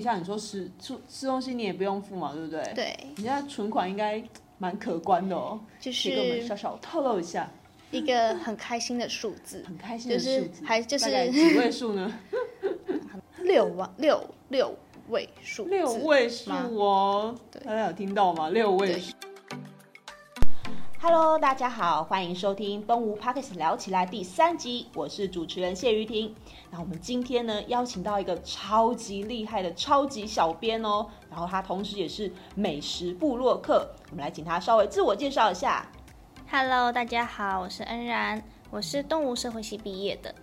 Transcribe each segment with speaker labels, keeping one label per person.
Speaker 1: 像你说吃吃吃东西你也不用付嘛，对不对？
Speaker 2: 对，
Speaker 1: 你现在存款应该蛮可观的哦，
Speaker 2: 就
Speaker 1: 可以跟我们
Speaker 2: 是
Speaker 1: 小小透露一下，
Speaker 2: 一个很开心的数字，
Speaker 1: 很开心的
Speaker 2: 就是
Speaker 1: 数字，
Speaker 2: 还就是
Speaker 1: 几位数呢？
Speaker 2: 六万六六位数，
Speaker 1: 六位数哦，
Speaker 2: 对
Speaker 1: 大家有听到吗？六位数。
Speaker 3: Hello，大家好，欢迎收听东吴 Pockets 聊起来第三集，我是主持人谢玉婷。那我们今天呢，邀请到一个超级厉害的超级小编哦，然后他同时也是美食部落客，我们来请他稍微自我介绍一下。
Speaker 2: Hello，大家好，我是恩然，我是动物社会系毕业的。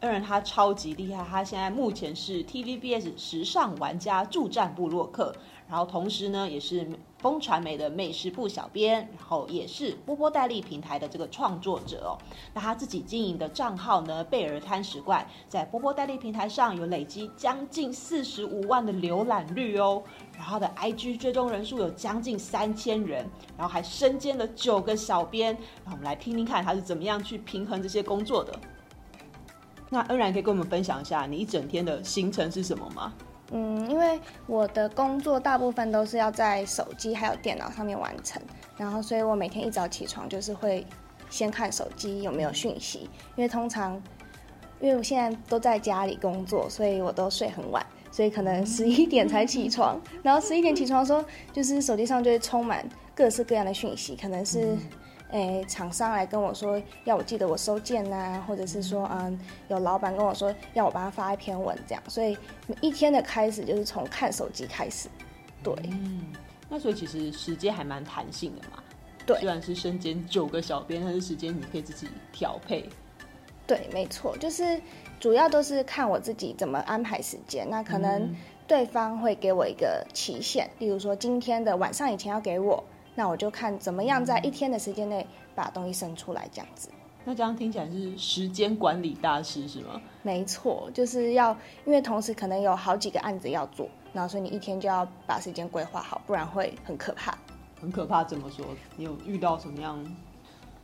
Speaker 1: 恩然，他超级厉害，他现在目前是 TVBS 时尚玩家助战部落客，然后同时呢，也是风传媒的美食部小编，然后也是波波代理平台的这个创作者哦。那他自己经营的账号呢，贝尔贪食怪，在波波代理平台上有累积将近四十五万的浏览率哦。然后他的 IG 追踪人数有将近三千人，然后还身兼了九个小编。那我们来听听看他是怎么样去平衡这些工作的。那恩然可以跟我们分享一下你一整天的行程是什么吗？
Speaker 2: 嗯，因为我的工作大部分都是要在手机还有电脑上面完成，然后所以我每天一早起床就是会先看手机有没有讯息，因为通常因为我现在都在家里工作，所以我都睡很晚，所以可能 十一点才起床，然后十一点起床的时候，就是手机上就会充满各式各样的讯息，可能是。诶，厂商来跟我说要我记得我收件呐、或者是说，嗯，有老板跟我说要我帮他发一篇文，这样，所以一天的开始就是从看手机开始。对，嗯
Speaker 1: 那所以其实时间还蛮弹性的嘛。
Speaker 2: 对
Speaker 1: 虽然是身兼九个小编，但是时间你可以自己调配。
Speaker 2: 对，没错，就是主要都是看我自己怎么安排时间。那可能对方会给我一个期限，例如说今天的晚上以前要给我，那我就看怎么样在一天的时间内把东西生出来，这样子。
Speaker 1: 那这样听起来是时间管理大师是吗？
Speaker 2: 没错，就是要因为同时可能有好几个案子要做，然后所以你一天就要把时间规划好，不然会很可怕。
Speaker 1: 很可怕，怎么说？你有遇到什么样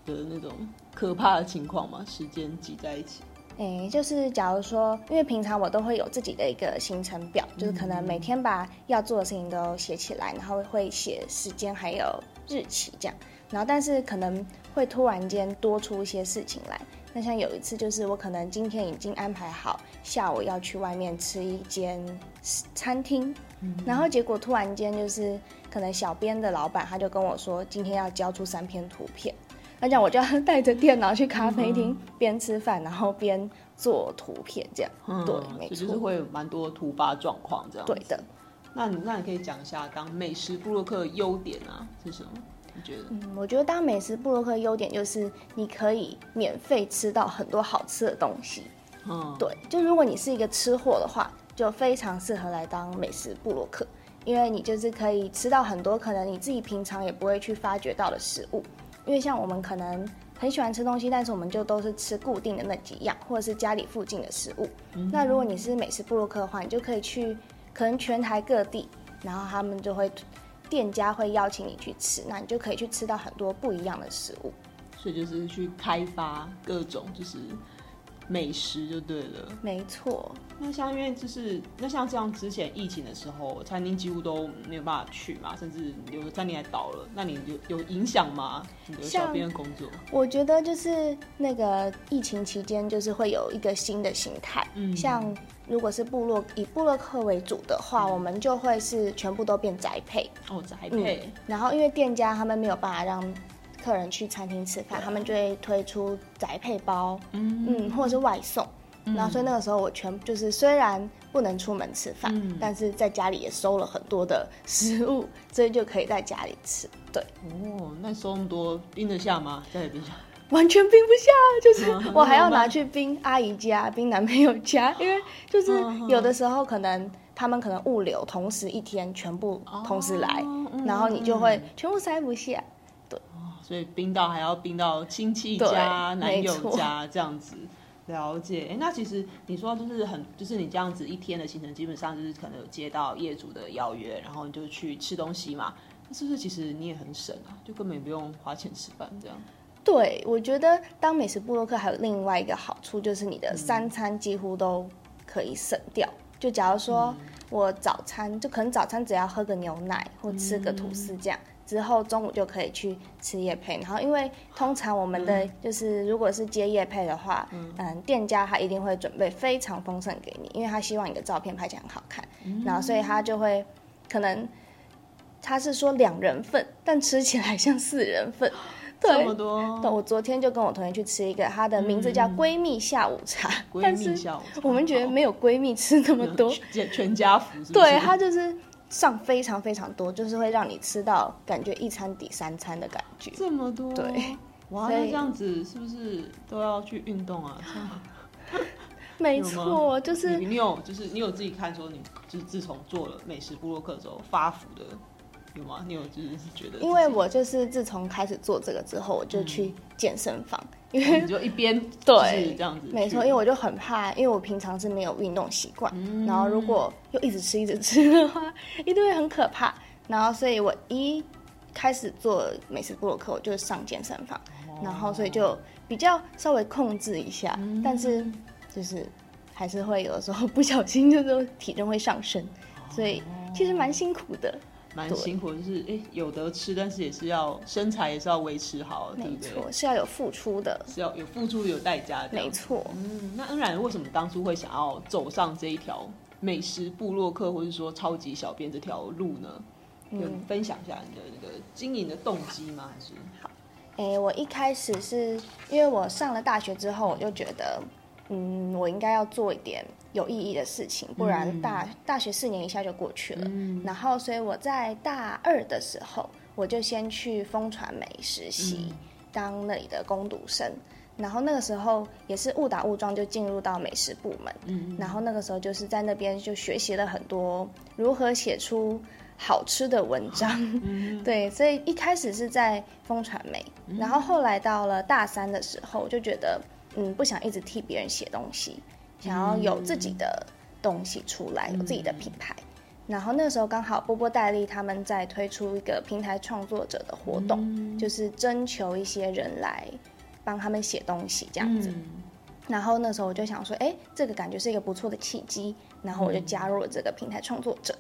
Speaker 1: 的那种可怕的情况吗？时间挤在一起。
Speaker 2: 诶，就是假如说，因为平常我都会有自己的一个行程表，就是可能每天把要做的事情都写起来，然后会写时间还有日期这样。然后但是可能会突然间多出一些事情来。那像有一次就是我可能今天已经安排好下午要去外面吃一间餐厅，然后结果突然间就是可能小编的老板他就跟我说今天要交出三篇图片。那这样我就要带着电脑去咖啡厅，边吃饭然后边做图片，这样。对，没
Speaker 1: 所以就是，会有蛮多突发状况这样。
Speaker 2: 对的。
Speaker 1: 那你那你可以讲一下当美食布洛克的优点啊是什么？你觉得？
Speaker 2: 嗯，我觉得当美食部落客优点就是你可以免费吃到很多好吃的东西。
Speaker 1: 嗯，
Speaker 2: 对，就如果你是一个吃货的话，就非常适合来当美食布洛克，因为你就是可以吃到很多可能你自己平常也不会去发掘到的食物。因为像我们可能很喜欢吃东西，但是我们就都是吃固定的那几样，或者是家里附近的食物。那如果你是美食部落客的话，你就可以去可能全台各地，然后他们就会店家会邀请你去吃，那你就可以去吃到很多不一样的食物。
Speaker 1: 所以就是去开发各种就是美食就对了。
Speaker 2: 没错，
Speaker 1: 那像因为就是那像这样之前疫情的时候，餐厅几乎都没有办法去嘛，甚至有的餐厅还倒了。那你有有影响吗？你的小
Speaker 2: 像
Speaker 1: 编的工作？
Speaker 2: 我觉得就是那个疫情期间，就是会有一个新的形态。
Speaker 1: 嗯
Speaker 2: 像如果是部落以部落客为主的话，我们就会是全部都变宅配。
Speaker 1: 哦，宅
Speaker 2: 嗯
Speaker 1: 配。
Speaker 2: 然后因为店家他们没有办法让客人去餐厅吃饭，他们就会推出宅配包，
Speaker 1: 嗯
Speaker 2: 嗯，或者是外送。然后所以那个时候我全就是虽然不能出门吃饭，
Speaker 1: 嗯
Speaker 2: 但是在家里也收了很多的食物，所以就可以在家里吃。对，
Speaker 1: 哦，那收那么多冰得下吗？家里冰下？
Speaker 2: 完全冰不下，就是
Speaker 1: 嗯
Speaker 2: 我还要拿去冰阿姨家、冰男朋友家，因为就是有的时候可能他们可能物流同时一天全部同时来，然后你就会全部塞不下。
Speaker 1: 所以冰到还要冰到亲戚家、男友家这样子。了解，哎那其实你说就是很，就是你这样子一天的行程，基本上就是可能有接到业主的邀约，然后你就去吃东西嘛。那是不是其实你也很省啊？就根本也不用花钱吃饭这样。
Speaker 2: 对，我觉得当美食部落客还有另外一个好处，就是你的三餐几乎都可以省掉。就假如说，我早餐就可能早餐只要喝个牛奶或吃个吐司这样，之后中午就可以去吃夜配。然后因为通常我们的就是如果是接夜配的话，嗯，店家他一定会准备非常丰盛给你，因为他希望你的照片拍起来很好看，然后所以他就会可能他是说两人份，但吃起来像四人份。
Speaker 1: 这么多，
Speaker 2: 我昨天就跟我同学去吃一个，它的名字叫闺蜜下午茶。
Speaker 1: 闺蜜下午茶，
Speaker 2: 我们觉得没有闺蜜吃那么多，
Speaker 1: 全全家福。
Speaker 2: 对，它就是上非常非常多，就是会让你吃到感觉一餐抵三餐的感觉。
Speaker 1: 这么多，
Speaker 2: 对，
Speaker 1: 哇，那这样子是不是都要去运动啊？
Speaker 2: 没错，就是
Speaker 1: 你有，就是你有自己看说，你就是自从做了美食部落客之后发福的。有吗？你有就是觉得？
Speaker 2: 因为我就是自从开始做这个之后，我就去健身房，因为
Speaker 1: 你就一边
Speaker 2: 对
Speaker 1: 这样子，
Speaker 2: 没错，因为我就很怕，因为我平常是没有运动习惯，然后如果又一直吃一直吃的话，一定会很可怕。然后，所以我一开始做美食布洛克，我就上健身房，然后所以就比较稍微控制一下，但是就是还是会有的时候不小心就是体重会上升，所以其实蛮辛苦的。
Speaker 1: 蛮辛苦，就是哎，有得吃，但是也是要身材也是要维持好，
Speaker 2: 没错，是要有付出的，
Speaker 1: 是要有付出有代价的，
Speaker 2: 没错。
Speaker 1: 嗯，那恩然为什么当初会想要走上这一条美食部落客，或者说超级小编这条路呢？嗯，分享一下你的那个经营的动机吗？还是
Speaker 2: 好，哎，我一开始是因为我上了大学之后，我就觉得，嗯，我应该要做一点。有意义的事情，不然大大学四年一下就过去了。然后，所以我在大二的时候，我就先去风传媒实习，当那里的攻读生。然后那个时候也是误打误撞就进入到美食部门。嗯，然后那个时候就是在那边就学习了很多如何写出好吃的文章。对，所以一开始是在风传媒，然后后来到了大三的时候，就觉得嗯，不想一直替别人写东西。想要有自己的东西出来，有自己的品牌。然后那个时候刚好波波戴利他们在推出一个平台创作者的活动，就是征求一些人来帮他们写东西这样子。然后那时候我就想说，哎，这个感觉是一个不错的契机，然后我就加入了这个平台创作者。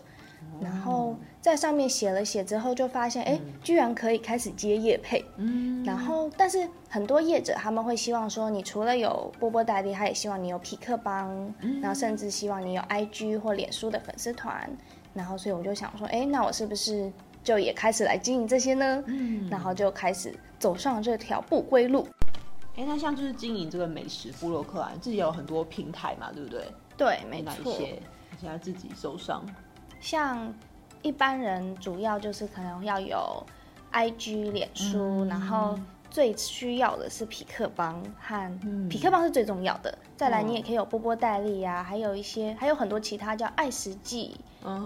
Speaker 2: 然后在上面写了写之后，就发现哎，居然可以开始接业配。嗯，然后但是很多业者他们会希望说，你除了有波波代理，他也希望你有匹克帮，然后甚至希望你有 IG 或脸书的粉丝团。然后所以我就想说，哎，那我是不是就也开始来经营这些呢？嗯，然后就开始走上这条不归路。
Speaker 1: 哎，那像就是经营这个美食部落客啊，自己有很多平台嘛，对不对？
Speaker 2: 对，没错。
Speaker 1: 现在自己手上。
Speaker 2: 像一般人主要就是可能要有 I G 脸书，然后最需要的是匹克帮和匹克帮是最重要的。再来你也可以有波波戴利啊，还有一些还有很多其他叫爱食记、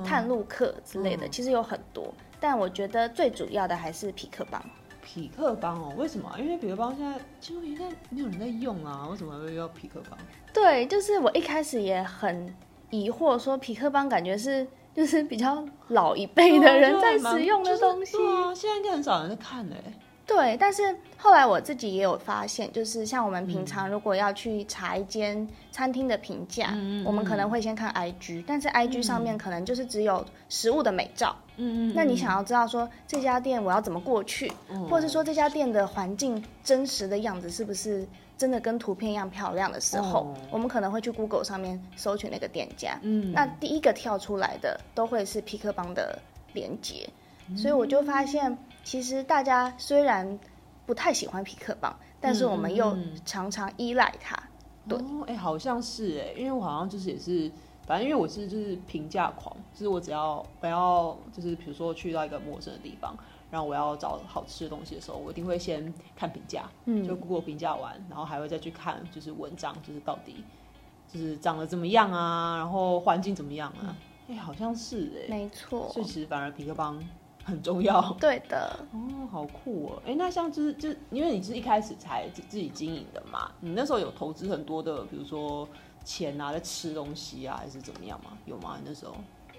Speaker 2: 探路客之类的，其实有很多。但我觉得最主要的还是匹克帮。
Speaker 1: 匹克帮哦，为什么？因为匹克帮现在几乎现在没有人在用啊，为什么会要匹克帮？
Speaker 2: 对，就是我一开始也很疑惑，说匹克帮感觉是。就是比较老一辈的人在使用的东西，
Speaker 1: 对啊，现在应该很少人在看嘞。
Speaker 2: 对，但是后来我自己也有发现，就是像我们平常如果要去查一间餐厅的评价，我们可能会先看 IG，但是 IG 上面可能就是只有食物的美照。嗯嗯。那你想要知道说这家店我要怎么过去，或者是说这家店的环境真实的样子是不是？真的跟图片一样漂亮的时候，我们可能会去 Google 上面搜取那个店家。嗯，那第一个跳出来的都会是皮克邦的链接，所以我就发现，其实大家虽然不太喜欢皮克邦，但是我们又常常依赖它。对，
Speaker 1: 哎，好像是哎，因为我好像就是也是，反正因为我是就是评价狂，就是我只要不要就是比如说去到一个陌生的地方。然后我要找好吃的东西的时候，我一定会先看评价，嗯，就 Google 评价完，然后还会再去看就是文章，就是到底就是长得怎么样啊，然后环境怎么样啊？哎，好像是哎，
Speaker 2: 没错，
Speaker 1: 所以其实反而皮克邦很重要。
Speaker 2: 对的，
Speaker 1: 哦，好酷哦！哎，那像就是就因为你是一开始才自自己经营的嘛，你那时候有投资很多的，比如说钱啊，在吃东西啊，还是怎么样吗？有吗？那时候？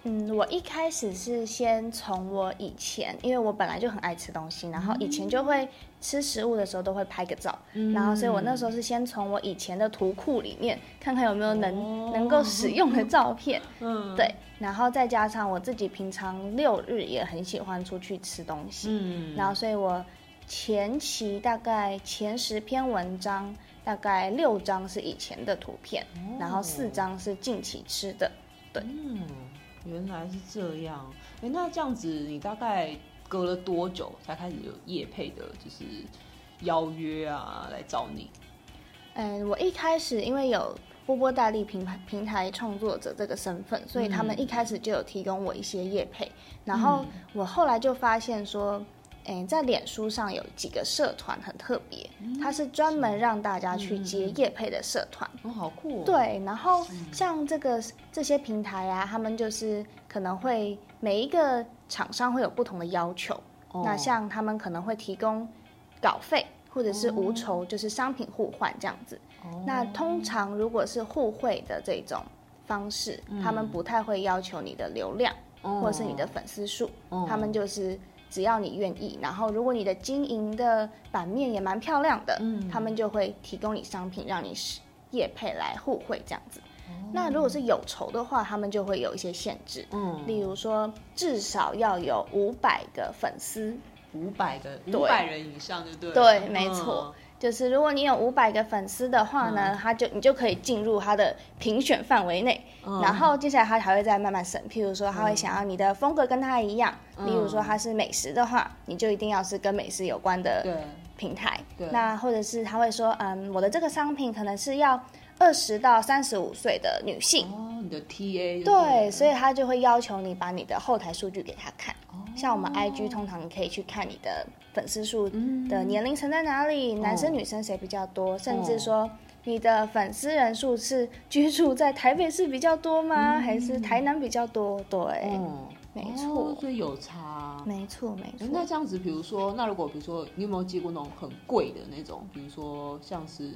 Speaker 2: 嗯，我一开始是先从我以前，因为我本来就很爱吃东西，然后以前就会吃食物的时候都会拍个照，然后所以我那时候是先从我以前的图库里面看看有没有能能够使用的照片，嗯，对，然后再加上我自己平常六日也很喜欢出去吃东西，
Speaker 1: 嗯，
Speaker 2: 然后所以我前期大概前十篇文章，大概六张是以前的图片，然后四张是近期吃的。
Speaker 1: 嗯，原来是这样。哎，那这样子你大概隔了多久才开始有夜配的，就是邀约啊来找你？
Speaker 2: 嗯，我一开始因为有波波大力平台平台创作者这个身份，所以他们一开始就有提供我一些夜配。然后我后来就发现说，哎，在脸书上有几个社团很特别，它是专门让大家去接业配的社团。
Speaker 1: 哦，好酷、哦。
Speaker 2: 对，然后像这个这些平台啊，他们就是可能会每一个厂商会有不同的要求。
Speaker 1: 哦
Speaker 2: 那像他们可能会提供稿费，或者是无酬，就是商品互换这样子。
Speaker 1: 哦
Speaker 2: 那通常如果是互惠的这种方式，他们不太会要求你的流量、
Speaker 1: 哦
Speaker 2: 或者是你的粉丝数，
Speaker 1: 哦
Speaker 2: 他们就是只要你愿意，然后如果你的经营的版面也蛮漂亮的，
Speaker 1: 嗯。
Speaker 2: 他们就会提供你商品让你是业配来互惠这样子。
Speaker 1: 哦。
Speaker 2: 那如果是有仇的话，他们就会有一些限制，
Speaker 1: 嗯，
Speaker 2: 例如说至少要有五百个粉丝，
Speaker 1: 五百个五
Speaker 2: 对
Speaker 1: 百人以上，就对了。
Speaker 2: 对没错。
Speaker 1: 嗯
Speaker 2: 就是如果你有五百个粉丝的话呢，他就你就可以进入他的评选范围内。
Speaker 1: 嗯
Speaker 2: 然后接下来他还会再慢慢审，譬如说他会想要你的风格跟他一样，
Speaker 1: 嗯
Speaker 2: 例如说他是美食的话，你就一定要是跟美食有关的，平台
Speaker 1: 对。
Speaker 2: 那或者是他会说，嗯，我的这个商品可能是要二十到三十五岁的女性。
Speaker 1: 哦，你的 TA 就
Speaker 2: 对，所以他就会要求你把你的后台数据给他看。
Speaker 1: 哦
Speaker 2: 像我们 IG 通常你可以去看你的粉丝数
Speaker 1: 嗯。
Speaker 2: 的年龄层在哪里，男
Speaker 1: 哦
Speaker 2: 生女生谁比较多，甚至说你的粉丝人数是居住在台北市比较多吗，还是台南比较多？对，
Speaker 1: 嗯，
Speaker 2: 没错。
Speaker 1: 哦所以有差。
Speaker 2: 没错没
Speaker 1: 诶
Speaker 2: 错。
Speaker 1: 那这样子，比如说，那如果比如说，你有没有接过那种很贵的那种，比如说像是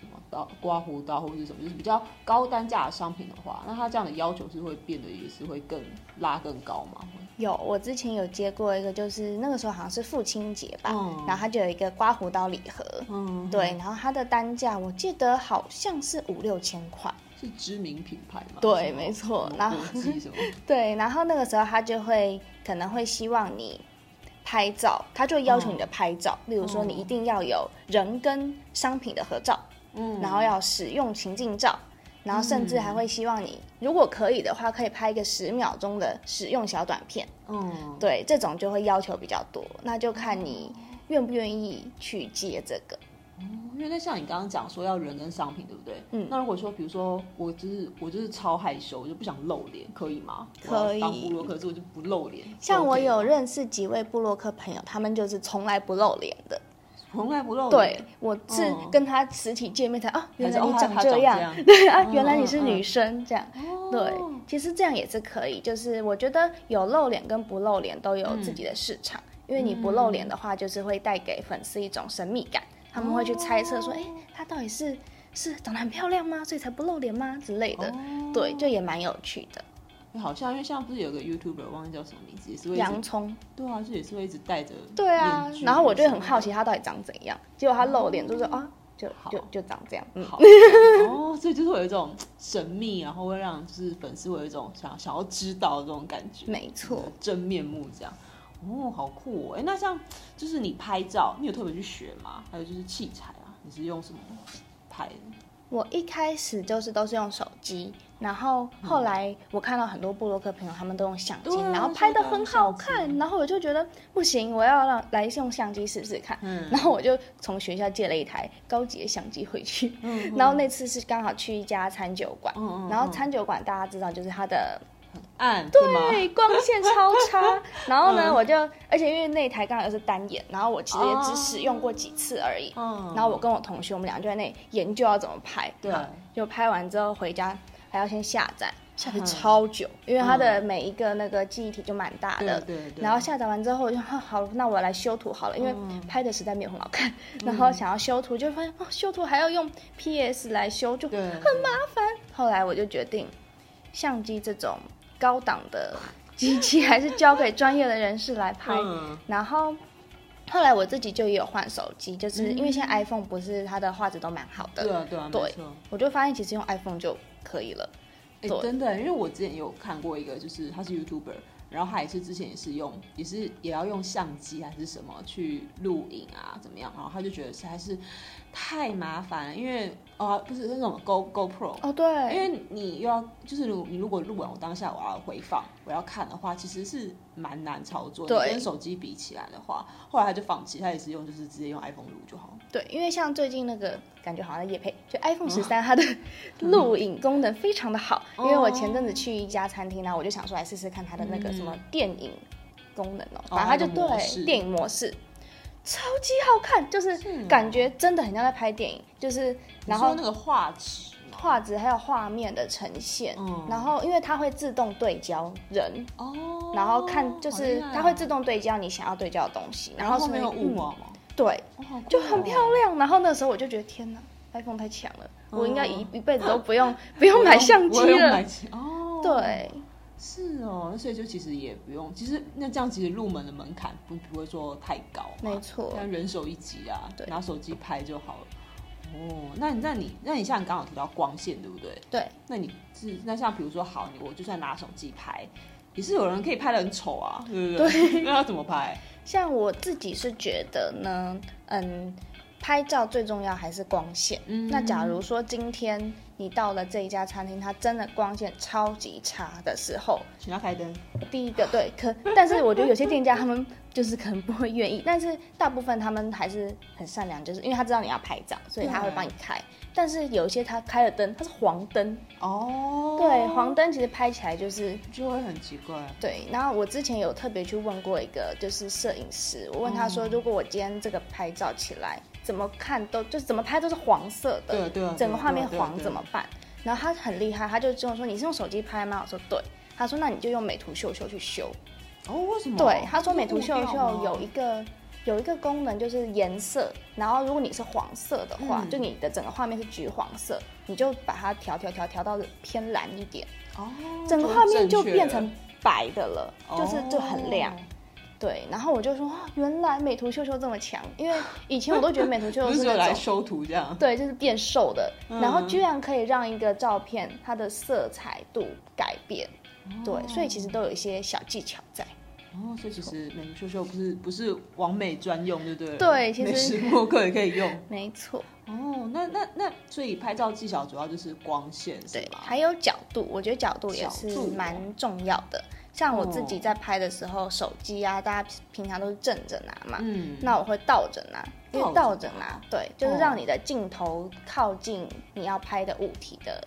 Speaker 1: 什么刀、刮胡刀或者是什么，就是比较高单价的商品的话，那它这样的要求是会变得也是会更拉更高吗？
Speaker 2: 有，我之前有接过一个，就是那个时候好像是父亲节吧，
Speaker 1: 嗯
Speaker 2: 然后它就有一个刮胡刀礼盒，
Speaker 1: 嗯，
Speaker 2: 对，然后它的单价我记得好像是五六千块。
Speaker 1: 是知名品牌嘛？
Speaker 2: 对没错然后？对，然后那个时候他就会可能会希望你拍照，他就会要求你的拍照，例如说你一定要有人跟商品的合照，
Speaker 1: 嗯
Speaker 2: 然后要使用情境照，然后甚至还会希望你如果可以的话，可以拍一个十秒钟的使用小短片。
Speaker 1: 嗯，
Speaker 2: 对，这种就会要求比较多，那就看你愿不愿意去接这个。
Speaker 1: 因为那像你刚刚讲说要人跟商品，对不对？
Speaker 2: 嗯
Speaker 1: 那如果说，比如说我就是我就是超害羞，我就不想露脸，可以吗？
Speaker 2: 可以
Speaker 1: 当部落客，所以我就不露脸。
Speaker 2: 像我有认识几位布洛克朋友，他们就是从来不露脸的。
Speaker 1: 从来不露脸。
Speaker 2: 对，我是
Speaker 1: 哦
Speaker 2: 跟他实体见面才啊，原来你长这样，
Speaker 1: 长这样
Speaker 2: 对啊，
Speaker 1: 嗯
Speaker 2: 原来你是
Speaker 1: 嗯
Speaker 2: 女生这样。
Speaker 1: 哦
Speaker 2: 对，其实这样也是可以，就是我觉得有露脸跟不露脸都有自己的市场，因为你不露脸的话，就是会带给粉丝一种神秘感，他们会去猜测说，哎、她到底是是长得很漂亮吗？所以才不露脸吗之类的。对，就也蛮有趣的。
Speaker 1: 好像因为像不是有个 YouTuber 忘记叫什么名字，也是会
Speaker 2: 洋葱，
Speaker 1: 对啊，就也是会一直戴着
Speaker 2: 对啊然后我就很好奇他到底长怎样，结果他露脸就是啊，就就就长这样，嗯，
Speaker 1: 好哦，所以就是会有一种神秘，然后会让就是粉丝会有一种想想要知道的这种感觉，
Speaker 2: 没错。
Speaker 1: 真面目这样。哦，好酷哦！哎，那像就是你拍照，你有特别去学吗？还有就是器材啊，你是用什么拍的？
Speaker 2: 我一开始就是都是用手机，然后后来我看到很多布洛克朋友他们都用相机，然后拍的很好看，然后我就觉得不行，我要让来用相机试试看。
Speaker 1: 嗯
Speaker 2: 然后我就从学校借了一台高级的相机回去，
Speaker 1: 嗯
Speaker 2: 然后那次是刚好去一家餐酒馆，然后餐酒馆大家知道就是它的
Speaker 1: 暗对
Speaker 2: 光线超差。然后呢，
Speaker 1: 嗯
Speaker 2: 我就，而且因为那台刚好又是单眼，然后我其实也只使用过几次而已。
Speaker 1: 嗯
Speaker 2: 然后我跟我同学，我们俩就在那里研究要怎么拍。
Speaker 1: 对
Speaker 2: 就拍完之后回家还要先下载，下载
Speaker 1: 嗯。
Speaker 2: 超久，因为它的每一个那个记忆体就蛮大的。
Speaker 1: 对对对。
Speaker 2: 然后下载完之后，我就好好，那我来修图好了，因为
Speaker 1: 嗯。
Speaker 2: 拍的实在没有很好看。然后想要修图，就发现哦，修图还要用 PS 来修，就很麻烦。后来我就决定，相机这种高档的机器还是交给专业的人士来拍。
Speaker 1: 嗯。
Speaker 2: 然后后来我自己就也有换手机，就是因为现在 iPhone 不是它的画质都蛮好的，
Speaker 1: 对啊对啊，
Speaker 2: 对我就发现其实用 iPhone 就可以了。
Speaker 1: 哎、
Speaker 2: 对
Speaker 1: 真的，因为我之前有看过一个，就是他是 YouTuber，然后他也是之前也是用，也是也要用相机还是什么去录影啊，怎么样？然后他就觉得是还是太麻烦了，因为啊、不是那种 Go GoPro，
Speaker 2: 哦，对，
Speaker 1: 因为你又要，就是如你如果录完我当下我要回放，我要看的话，其实是蛮难操作。
Speaker 2: 对
Speaker 1: 你跟手机比起来的话，后来他就放弃，他也是用就是直接用 iPhone 录就好。
Speaker 2: 对，因为像最近那个感觉好像在夜配，就 iPhone 十三它的 录影功能非常的好。因为我前阵子去一家餐厅，然后我就想说来试试看它的那个什么电影功能哦，反正它就对电影模式。超级好看，就是感觉真的很像在拍电影，就是然后
Speaker 1: 那个画质嘛，
Speaker 2: 画质还有画面的呈现，
Speaker 1: 嗯。
Speaker 2: 然后因为它会自动对焦人，
Speaker 1: 哦，
Speaker 2: 然后看就是它会自动对焦你想要对焦的东西，
Speaker 1: 然后后面有雾吗？
Speaker 2: 嗯对，就很漂
Speaker 1: 哦
Speaker 2: 亮。然后那时候我就觉得天哪，iPhone 太强了，我应该一
Speaker 1: 嗯。
Speaker 2: 一辈子都不用 不用买相机了。
Speaker 1: 哦，，
Speaker 2: 对，
Speaker 1: 是哦，那所以就其实也不用，其实那这样其实入门的门槛不不会说太高嘛，
Speaker 2: 没错
Speaker 1: 像人手一机啊，
Speaker 2: 对
Speaker 1: 拿手机拍就好了。哦，那你那你那你像你刚好提到光线，对不对？
Speaker 2: 对，
Speaker 1: 那你是那像比如说，好，你我就算拿手机拍，也是有人可以拍的很丑啊，对不对？那要怎么拍？
Speaker 2: 像我自己是觉得呢，嗯，拍照最重要还是光线。
Speaker 1: 嗯
Speaker 2: 那假如说今天你到了这一家餐厅，它真的光线超级差的时候，
Speaker 1: 请要开灯。
Speaker 2: 第一个对，可但是我觉得有些店家他们就是可能不会愿意，但是大部分他们还是很善良，就是因为他知道你要拍照，所以他会帮你开。但是有一些他开了灯，它是黄灯，
Speaker 1: 哦，
Speaker 2: 对，黄灯其实拍起来就是
Speaker 1: 就会很奇怪。
Speaker 2: 对。然后我之前有特别去问过一个就是摄影师，我问他说，如果我今天这个拍照起来怎么看都就是怎么拍都是黄色的，
Speaker 1: 对对啊，
Speaker 2: 整个画面黄怎么？办？然后他很厉害，他就跟我说你是用手机拍吗？我说对。他说那你就用美图秀秀去修。
Speaker 1: 哦，为什么？
Speaker 2: 对，他说美图秀秀有一个有一个功能就是颜色，然后如果你是黄色的话，
Speaker 1: 嗯
Speaker 2: 就你的整个画面是橘黄色，你就把它调调调调到偏蓝一点，
Speaker 1: 哦，
Speaker 2: 整个画面就变成白的了，就是就很亮。
Speaker 1: 哦
Speaker 2: 对，然后我就说啊，原来美图秀秀这么强，因为以前我都觉得美图秀秀 是那种。
Speaker 1: 来修图这样。
Speaker 2: 对，就是变瘦的，
Speaker 1: 嗯
Speaker 2: 然后居然可以让一个照片它的色彩度改变，
Speaker 1: 哦
Speaker 2: 对，所以其实都有一些小技巧在。
Speaker 1: 哦，所以其实美图秀秀不是不是完美专用，对不对了？
Speaker 2: 对其实
Speaker 1: 美食播客也可以用。
Speaker 2: 没错，
Speaker 1: 哦，那那那，所以拍照技巧主要就是光线，是
Speaker 2: 对，
Speaker 1: 吗？
Speaker 2: 还有角度，我觉得角度也是蛮重要的。像我自己在拍的时候，手机啊，大家平常都是正着拿嘛，
Speaker 1: 嗯，
Speaker 2: 那我会倒着拿，因为
Speaker 1: 倒着
Speaker 2: 拿，对，就是让你的镜头靠近你要拍的物体的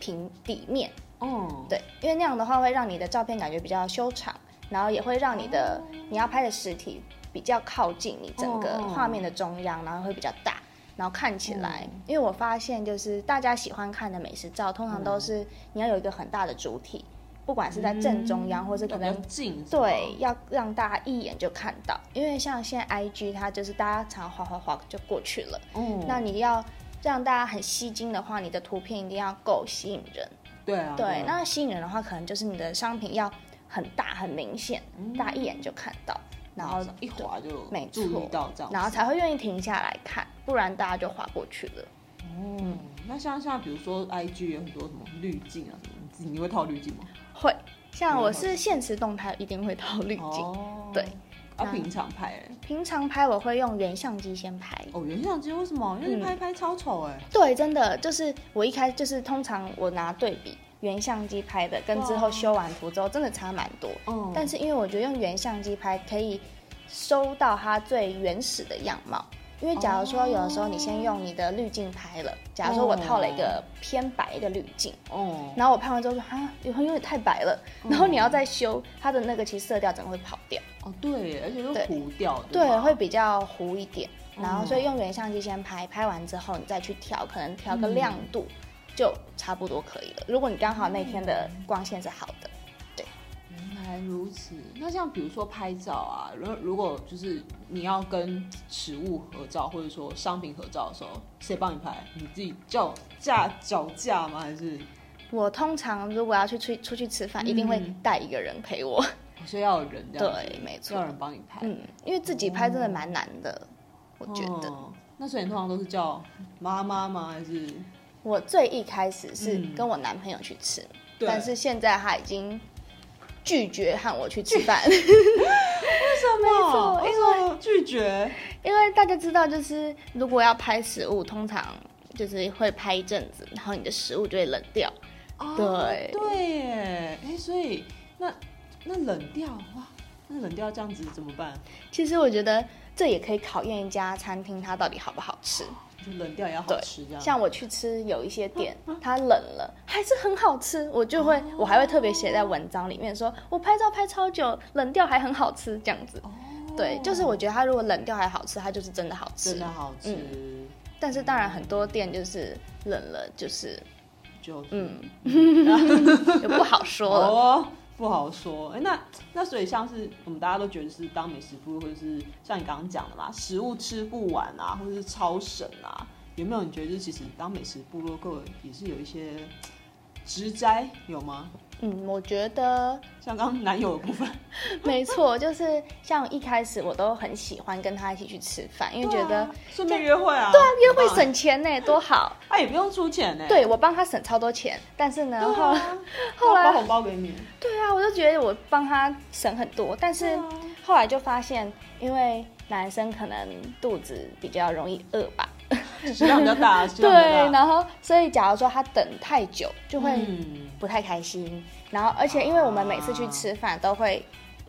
Speaker 2: 平底面，
Speaker 1: 哦，
Speaker 2: 对，因为那样的话会让你的照片感觉比较修长，然后也会让你的、你要拍的实体比较靠近你整个
Speaker 1: 哦
Speaker 2: 画面的中央，然后会比较大，然后看起来，
Speaker 1: 嗯
Speaker 2: 因为我发现就是大家喜欢看的美食照，通常都是你要有一个很大的主体，不管是在正中央，或是可能
Speaker 1: 近，
Speaker 2: 对，要让大家一眼就看到，因为像现在 IG 它就是大家常滑滑滑就过去了，
Speaker 1: 嗯，
Speaker 2: 那你要让大家很吸睛的话，你的图片一定要够吸引人。
Speaker 1: 对啊，
Speaker 2: 对，
Speaker 1: 啊。
Speaker 2: 那吸引人的话，可能就是你的商品要很大很明显，
Speaker 1: 嗯。
Speaker 2: 大家一眼就看到，然后
Speaker 1: 一滑就
Speaker 2: 没
Speaker 1: 注意
Speaker 2: 错
Speaker 1: 到这样，
Speaker 2: 然后才会愿意停下来看，不然大家就滑过去了。
Speaker 1: 哦，那像像比如说 IG 有很多什么滤镜啊什么，你自己你会套滤镜吗？
Speaker 2: 会，像我
Speaker 1: 嗯
Speaker 2: 是现实动态一定会套滤镜，
Speaker 1: 哦，
Speaker 2: 对，
Speaker 1: 啊，平常拍欸
Speaker 2: 平常拍我会用原相机先拍。
Speaker 1: 哦，原相机为什么？因为
Speaker 2: 你
Speaker 1: 拍拍超丑哎，
Speaker 2: 对，真的就是我一开就是通常我拿对比原相机拍的，跟之后修完图之后真的差蛮多。
Speaker 1: 嗯，
Speaker 2: 但是因为我觉得用原相机拍可以收到它最原始的样貌。因为假如说有的时候你先用你的滤镜拍了，假如说我套了一个偏白的滤镜，
Speaker 1: 哦，
Speaker 2: 然后我拍完之后说啊，有有点太白了，然后你要再修它的那个，其实色调整个会跑掉，
Speaker 1: 哦对，而且都糊掉，
Speaker 2: 对，
Speaker 1: 吧？
Speaker 2: 会比较糊一点。然后
Speaker 1: 嗯。
Speaker 2: 所以用原相机先拍，拍完之后你再去调，可能调个
Speaker 1: 嗯。
Speaker 2: 亮度就差不多可以了。如果你刚好那天的光线是好的，
Speaker 1: 如此。那像比如说拍照啊，如如果就是你要跟食物合照，或者说商品合照的时候，谁帮你拍？你自己叫架脚架吗？还是
Speaker 2: 我通常如果要去出出去吃饭，一定会
Speaker 1: 嗯
Speaker 2: 带一个人陪我。
Speaker 1: 所以要有人这样子？
Speaker 2: 对没错
Speaker 1: 要有人帮你拍。
Speaker 2: 嗯，因为自己拍真的蛮难的，我觉得。
Speaker 1: 哦那所以你通常都是叫妈妈吗？还是
Speaker 2: 我最一开始是
Speaker 1: 嗯
Speaker 2: 跟我男朋友去吃，但是现在他已经拒绝和我去吃饭。
Speaker 1: 没错，因 为拒绝，
Speaker 2: 因为大家知道，就是如果要拍食物，通常就是会拍一阵子，然后你的食物就会冷掉。对
Speaker 1: 对耶，哎，所以那那冷掉哇，那冷掉这样子怎么办？
Speaker 2: 其实我觉得这也可以考验一家餐厅它到底好不好吃。
Speaker 1: 就冷掉也要好吃，这样。
Speaker 2: 像我去吃有一些店，它冷了还是很好吃，我就会我还会特别写在文章里面，说我拍照拍超久，冷掉还很好吃这样子。对，就是我觉得它如果冷掉还好吃，它就是真的好吃，
Speaker 1: 真的好吃。
Speaker 2: 但是当然很多店就是冷了，就是
Speaker 1: 就
Speaker 2: 嗯，也 不好说
Speaker 1: 哦，不好说。哎，那那所以像是我们大家都觉得是当美食部，或者是像你刚刚讲的嘛，食物吃不完啊，或者是超省啊，有没有你觉得就是其实当美食部落客也是有一些 职灾有吗？
Speaker 2: 嗯，我觉得
Speaker 1: 像刚男友的部分，
Speaker 2: 没错，就是像一开始我都很喜欢跟他一起去吃饭，因为觉得
Speaker 1: 顺便约会啊，
Speaker 2: 对啊，约会省钱呢，多好，
Speaker 1: 他也不用出钱呢，
Speaker 2: 对我帮他省超多钱，但是呢，后后来
Speaker 1: 包红包给你，
Speaker 2: 对啊，我就觉得我帮他省很多，但是后来就发现，因为男生可能肚子比较容易饿吧。
Speaker 1: 食量比较大，
Speaker 2: 对，然后所以假如说他等太久，就会不太开心。然后而且因为我们每次去吃饭都会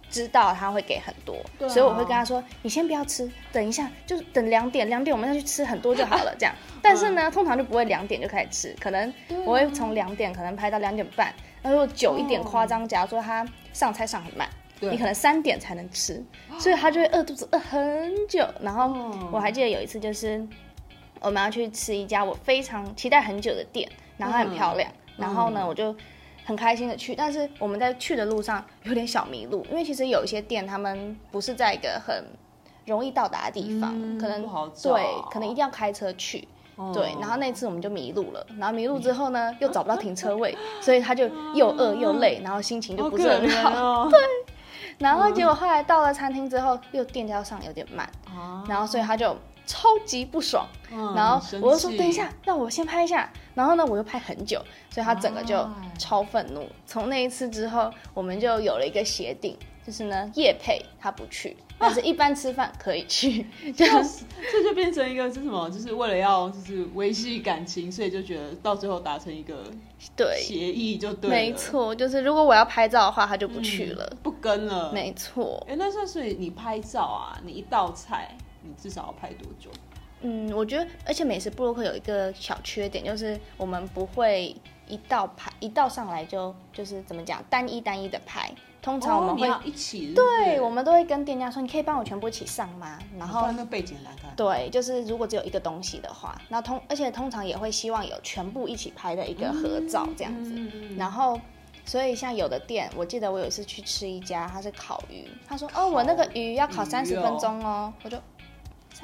Speaker 2: 知道他会给很多，所以我会跟他说：“你先不要吃，等一下，就是等两点，两点我们再去吃很多就好了。”这样。但是呢，通常就不会两点就开始吃，可能我会从两点可能拍到两点半。那如果久一点夸张，假如说他上菜上很慢，你可能三点才能吃，所以他就会饿肚子饿很久。然后我还记得有一次就是。我们要去吃一家我非常期待很久的店，然后它很漂亮，然后呢，我就很开心的去。但是我们在去的路上有点小迷路，因为其实有一些店他们不是在一个很容易到达的地方，可能对，可能一定要开车去。对，然后那次我们就迷路了，然后迷路之后呢，又找不到停车位，所以他就又饿又累，然后心情就不是很好。对，然后结果后来到了餐厅之后，又店家上有点慢，然后所以他就。超级不爽，然后我就说等一下，那我先拍一下。然后呢，我又拍很久，所以他整个就超愤怒。从那一次之后，我们就有了一个协定，就是呢，叶配他不去，但是一般吃饭可以去。
Speaker 1: 这 这就变成一个是什么？就是为了要就是维系感情，所以就觉得到最后达成一个
Speaker 2: 对
Speaker 1: 协议就对。
Speaker 2: 没错，就是如果我要拍照的话，他就不去了，
Speaker 1: 不跟了。
Speaker 2: 没错。
Speaker 1: 哎，那算是你拍照啊？你一道菜。你至少要拍多久？
Speaker 2: 嗯，我觉得，而且美食布洛克有一个小缺点，就是我们不会一道拍一道上来就就是怎么讲单一单一的拍，通常我们会
Speaker 1: 一起。
Speaker 2: 对，我们都会跟店家说，你可以帮我全部一起上吗？然后
Speaker 1: 那背景来看。
Speaker 2: 对，就是如果只有一个东西的话，那通而且通常也会希望有全部一起拍的一个合照这样子。然后，所以像有的店，我记得我有一次去吃一家，他是烤鱼，他说哦，我那个鱼要烤三十分钟哦，我就。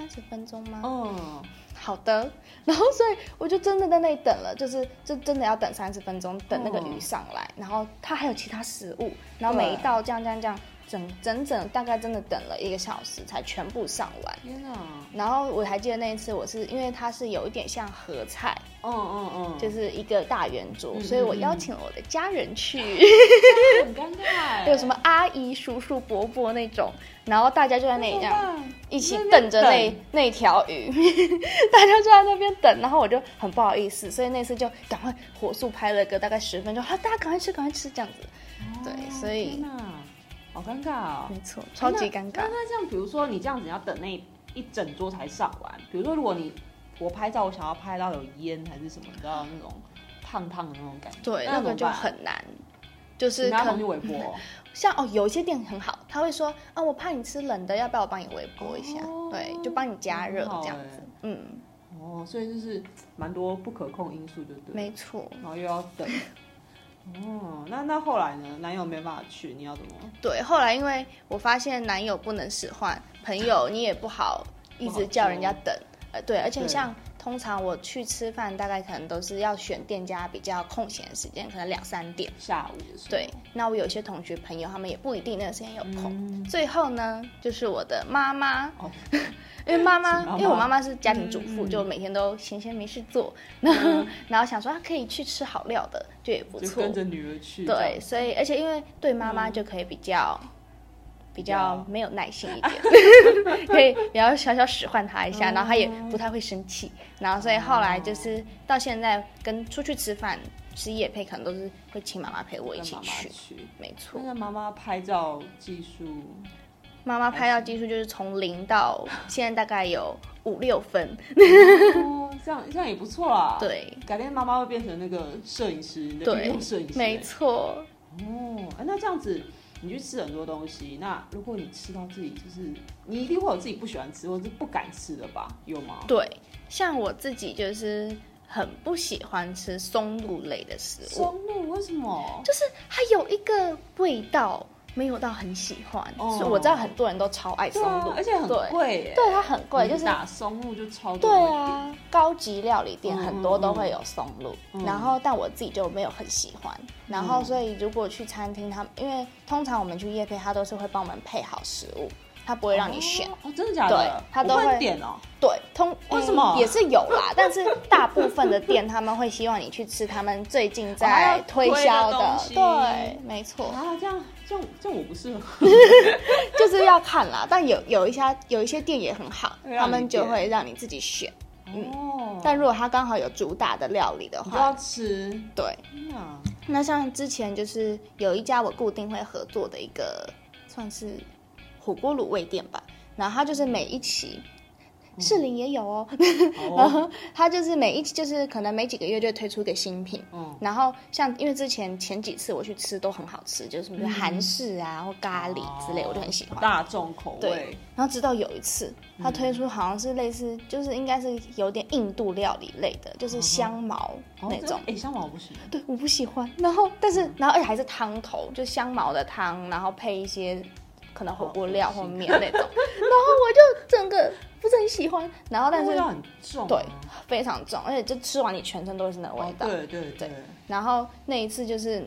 Speaker 2: 三十分钟吗？嗯，好的。然后，所以我就真的在那里等了，就是就真的要等三十分钟，等那个鱼上来。然后它还有其他食物，然后每一道这样这样这样。整整整大概真的等了一个小时才全部上完。天哪！然后我还记得那一次，我是因为它是有一点像合菜，嗯嗯嗯，就是一个大圆桌，所以我邀请了我的家人去，
Speaker 1: 很尴尬。
Speaker 2: 有什么阿姨、叔叔、伯伯那种，然后大家就在那里这样一起等着那那条鱼，大家就在那边等，然后我就很不好意思，所以那次就赶快火速拍了个大概十分钟，好，大家赶快吃，赶快吃这样子。对，所以。
Speaker 1: 好尴尬啊！
Speaker 2: 没错，超级尴尬。
Speaker 1: 那这样，比如说你这样子，你要等那一整桌才上完。比如说，如果你我拍照，我想要拍到有烟还是什么，你知道那种烫烫的那种感觉，
Speaker 2: 对，那个就很难。就是
Speaker 1: 拿东西微波。
Speaker 2: 像哦，有一些店很好，他会说啊，我怕你吃冷的，要不要我帮你微波一下？对，就帮你加热这样子。嗯。
Speaker 1: 哦，所以就是蛮多不可控因素，对不对？
Speaker 2: 没错。
Speaker 1: 然后又要等。哦，那那后来呢？男友没办法去，你要怎么？
Speaker 2: 对，后来因为我发现男友不能使唤，朋友你也不好一直叫人家等。呃，对，而且像通常我去吃饭，大概可能都是要选店家比较空闲的时间，可能两三点。
Speaker 1: 下午。
Speaker 2: 对，那我有些同学朋友，他们也不一定那个时间有空。
Speaker 1: 嗯
Speaker 2: 最后呢，就是我的妈妈，
Speaker 1: 哦
Speaker 2: 因为妈妈，
Speaker 1: 妈妈
Speaker 2: 因为我妈妈是家庭主妇，就每天都闲闲没事做，然 后然后想说，她可以去吃好料的，就也不错
Speaker 1: 跟。着女儿去。
Speaker 2: 对，，所以而且因为对妈妈就可以比较。比较
Speaker 1: 较
Speaker 2: 没有耐心一点，可以比较小小使唤他一下，然后他也不太会生气，然后所以后来就是到现在跟出去吃饭吃夜配，可能都是会请妈妈陪我一起去，没错。
Speaker 1: 那。个妈妈拍照技术，
Speaker 2: 妈妈拍照技术就是从零到现在大概有五六分，
Speaker 1: 哦，这样这样也不错啦。，
Speaker 2: 对。
Speaker 1: 改天妈妈会变成那个摄影师，
Speaker 2: 对
Speaker 1: 摄影师。
Speaker 2: 没错。
Speaker 1: 哦，哎那这样子，你去吃很多东西，那如果你吃到自己就是，你一定会有自己不喜欢吃或者是不敢吃的吧？有吗？
Speaker 2: 对，像我自己就是很不喜欢吃松露类的食物，
Speaker 1: 松露为什么？
Speaker 2: 就是它有一个味道没有到很喜欢，
Speaker 1: 哦
Speaker 2: 所以我知道很多人都超爱松露，
Speaker 1: 啊，而且很
Speaker 2: 对
Speaker 1: 贵耶。
Speaker 2: 对它很贵，就是
Speaker 1: 打松露就超
Speaker 2: 对。啊，高级料理店
Speaker 1: 嗯
Speaker 2: 很多都会有松露，
Speaker 1: 嗯
Speaker 2: 然后但我自己就没有很喜欢。然后所以如果去餐厅，他们因为通常我们去夜配，他都是会帮我们配好食物，他不会让你选。
Speaker 1: 哦，哦真的假的？
Speaker 2: 对他都
Speaker 1: 我
Speaker 2: 会
Speaker 1: 会点哦。
Speaker 2: 对，通
Speaker 1: 为什么
Speaker 2: 嗯也是有啦，但是大部分的店他们会希望你去吃他们最近在 推销的，对，没错，
Speaker 1: 啊，这样这样这样我不适合。
Speaker 2: 就是要看啦。但有有一家有一些店也很好，他们就
Speaker 1: 点
Speaker 2: 会让你自己选。
Speaker 1: 哦，
Speaker 2: 但如果他刚好有主打的料理的
Speaker 1: 话就要，吃。
Speaker 2: 对，那像之前就是有一家我固定会合作的一个算是火锅卤味店吧，然后它就是每一期。士林也有哦，然
Speaker 1: 哦，
Speaker 2: 后它就是每一期就是可能每几个月就会推出一个新品，
Speaker 1: 嗯，
Speaker 2: 然后像因为之前前几次我去吃都很好吃，就是什么韩式啊或咖喱之类，我就很喜欢。
Speaker 1: 大众口味
Speaker 2: 对。然后直到有一次，它推出好像是类似，就是应该是有点印度料理类的，就是香茅
Speaker 1: 哦
Speaker 2: 那种。
Speaker 1: 哎，香茅我不喜欢。
Speaker 2: 对，我不喜欢。然后，但是，然后而且还是汤头，就香茅的汤，然后配一些可能火锅料或面那种。然后我就整个不是很喜欢。然后，但是
Speaker 1: 味道很重啊。
Speaker 2: 对非常重，而且就吃完你全身都是那个味
Speaker 1: 哦
Speaker 2: 道。
Speaker 1: 对对对，
Speaker 2: 然后那一次就是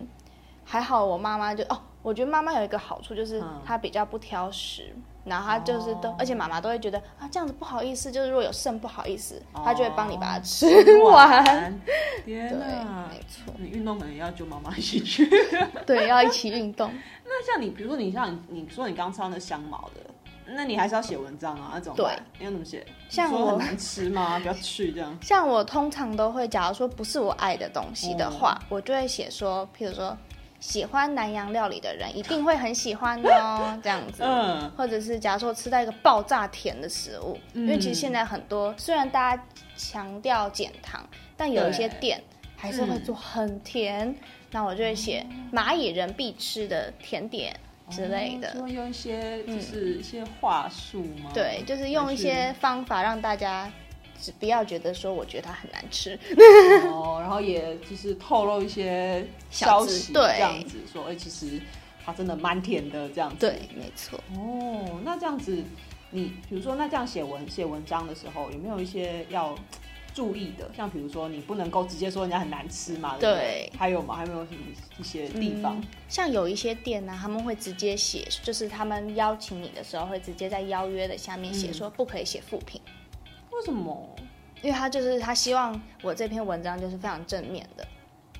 Speaker 2: 还好，我妈妈就哦，我觉得妈妈有一个好处就是
Speaker 1: 嗯
Speaker 2: 她比较不挑食，然后他就是都，
Speaker 1: 哦
Speaker 2: 而且妈妈都会觉得啊这样子不好意思，就是如果有剩不好意思，
Speaker 1: 哦
Speaker 2: 她就会帮你把它吃
Speaker 1: 吃
Speaker 2: 完。
Speaker 1: 完。天
Speaker 2: 对，
Speaker 1: 哪！
Speaker 2: 没错，
Speaker 1: 你运动可能也要揪妈妈一起去。
Speaker 2: 对，要一起运动。
Speaker 1: 那像你，比如说你像你你说你刚吃到那香茅的，那你还是要写文章啊，那怎么办？你要怎么写？
Speaker 2: 像我
Speaker 1: 很难吃吗？不要去这样。
Speaker 2: 像我通常都会，假如说不是我爱的东西的话，我就会写说，譬如说喜欢南洋料理的人一定会很喜欢哦，这样子。
Speaker 1: 嗯，
Speaker 2: 或者是假如说吃到一个爆炸甜的食物，因为其实现在很多虽然大家强调减糖，但有一些店还是会做很甜，那我就会写蚂蚁人必吃的甜点之类的。
Speaker 1: 用一些就是一些话术吗？
Speaker 2: 对，就是用一些方法让大家只不要觉得说我觉得它很难吃。
Speaker 1: 哦，然后也就是透露一些消息，
Speaker 2: 对
Speaker 1: 这样子说，哎、其实它真的蛮甜的这样子。
Speaker 2: 对，没错。
Speaker 1: 哦，那这样子，你比如说，那这样写文写文章的时候，有没有一些要注意的？像比如说，你不能够直接说人家很难吃嘛，对？还有吗？还有没有什么一些地方？
Speaker 2: 嗯像有一些店呢、他们会直接写，就是他们邀请你的时候会直接在邀约的下面写说不可以写负评。
Speaker 1: 为什么？
Speaker 2: 因为他就是他希望我这篇文章就是非常正面的，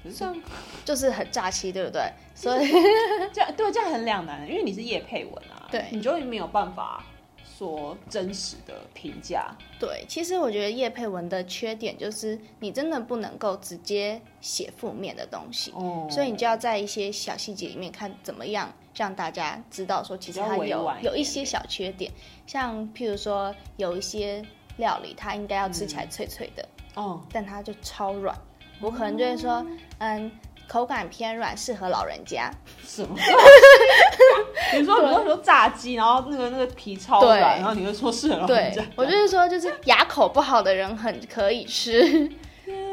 Speaker 1: 可是这样
Speaker 2: 就是很炸气，对不对？所以
Speaker 1: 这样对这样很两难，因为你是叶佩文啊，
Speaker 2: 对
Speaker 1: 你就会没有办法说真实的评价。
Speaker 2: 对，其实我觉得叶佩文的缺点就是你真的不能够直接写负面的东西，
Speaker 1: 哦
Speaker 2: 所以你就要在一些小细节里面看怎么样让大家知道说，其实
Speaker 1: 比较
Speaker 2: 它有
Speaker 1: 一
Speaker 2: 有一些小缺点，像譬如说有一些料理它应该要吃起来脆脆的，
Speaker 1: 哦，
Speaker 2: 但它就超软，我可能就会说，嗯，口感偏软，适合老人家。
Speaker 1: 什么？比如说，比如说比如说炸鸡，然后那个那个皮超
Speaker 2: 对。
Speaker 1: 软，然后你会说是很
Speaker 2: 对，我就是说，就是牙口不好的人很可以吃。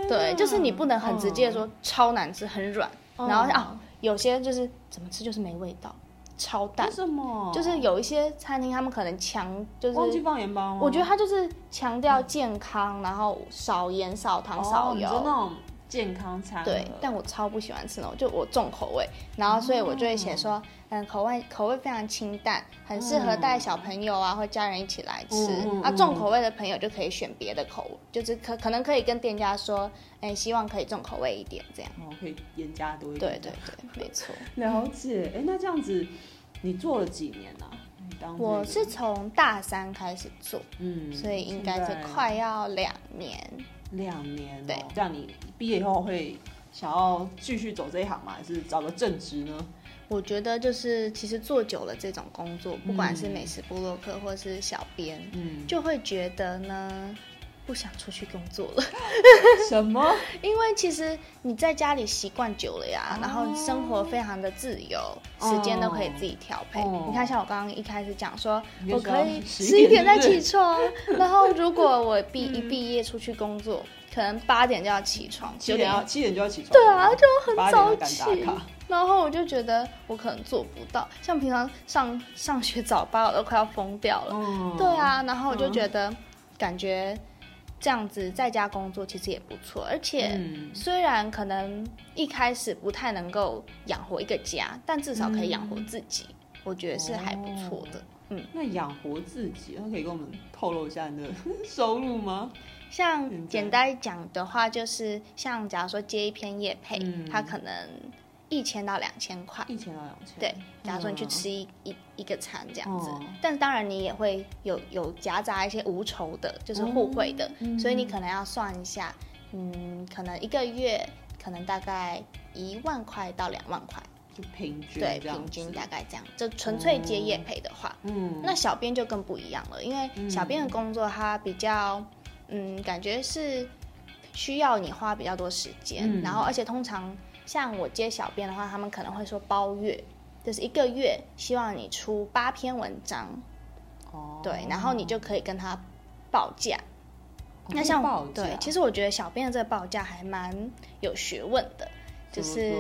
Speaker 2: 对，就是你不能很直接地说超难吃、很软，然后啊，有些就是怎么吃就是没味道，超淡
Speaker 1: 为。什么？
Speaker 2: 就是有一些餐厅，他们可能强，就
Speaker 1: 忘记
Speaker 2: 是
Speaker 1: 放盐巴吗？
Speaker 2: 我觉得他就是强调健康，然后少盐、少糖、少
Speaker 1: 哦你
Speaker 2: 油。
Speaker 1: 说那种健康餐盒，
Speaker 2: 对，但我超不喜欢吃那种，就我重口味，然后所以我就会写说，嗯，口味口味非常清淡，很适合带小朋友啊或家人一起来吃。啊，
Speaker 1: 嗯嗯嗯
Speaker 2: 重口味的朋友就可以选别的口味，就是可可能可以跟店家说，哎，希望可以重口味一点这样。
Speaker 1: 哦，可以盐加多一点。
Speaker 2: 对对对，没错。
Speaker 1: 了解。哎，那这样子你做了几年啊？你当
Speaker 2: 我是从大三开始做，
Speaker 1: 嗯，
Speaker 2: 所以应该是快要两年。
Speaker 1: 两年哦。
Speaker 2: 对
Speaker 1: 这样你毕业以后会想要继续走这一行吗？还是找个正职呢？
Speaker 2: 我觉得就是其实做久了这种工作，不管是美食部落客或是小编，
Speaker 1: 嗯，
Speaker 2: 就会觉得呢不想出去工作了，
Speaker 1: 什么？
Speaker 2: 因为其实你在家里习惯久了呀，
Speaker 1: 哦。
Speaker 2: 然后生活非常的自由，时间都可以自己调配。
Speaker 1: 哦。
Speaker 2: 你看，像我刚刚一开始讲说，我可以十一点再起床，然后如果我毕一毕业出去工作，可能八点就要起床，九点
Speaker 1: 七点。要七点就要起床。
Speaker 2: 对啊，就很早起。然后我就觉得我可能做不到，像平常上上学早八，我都快要疯掉了。
Speaker 1: 嗯
Speaker 2: 对，啊，然后我就觉得感觉这样子在家工作其实也不错，而且
Speaker 1: 嗯
Speaker 2: 虽然可能一开始不太能够养活一个家，但至少可以养活自己，我觉得是还不错的。嗯，
Speaker 1: 那养活自己，那可以跟我们透露一下你的 收入吗？
Speaker 2: 像简单讲的话，就是像假如说接一篇业配，
Speaker 1: 嗯
Speaker 2: 它可能一千到两千块。
Speaker 1: 一千到两千。
Speaker 2: 对，假如说你去
Speaker 1: 嗯
Speaker 2: 吃一、一一个餐这样子，
Speaker 1: 哦。
Speaker 2: 但当然你也会有有夹杂一些无酬的，就是互惠的，
Speaker 1: 嗯。
Speaker 2: 所以你可能要算一下，嗯，可能一个月可能大概一万块到两万块，
Speaker 1: 就平均
Speaker 2: 对，平均大概这样。就纯粹接业配的话，
Speaker 1: 嗯，
Speaker 2: 那小编就更不一样了，因为小编的工作它比较，嗯，感觉是需要你花比较多时间，
Speaker 1: 嗯。
Speaker 2: 然后而且通常像我接小编的话，他们可能会说包月，就是一个月希望你出八篇文章，
Speaker 1: 哦。
Speaker 2: 对，然后你就可以跟他报价。
Speaker 1: 哦
Speaker 2: 那像对，其实我觉得小编的这个报价还蛮有学问的，就是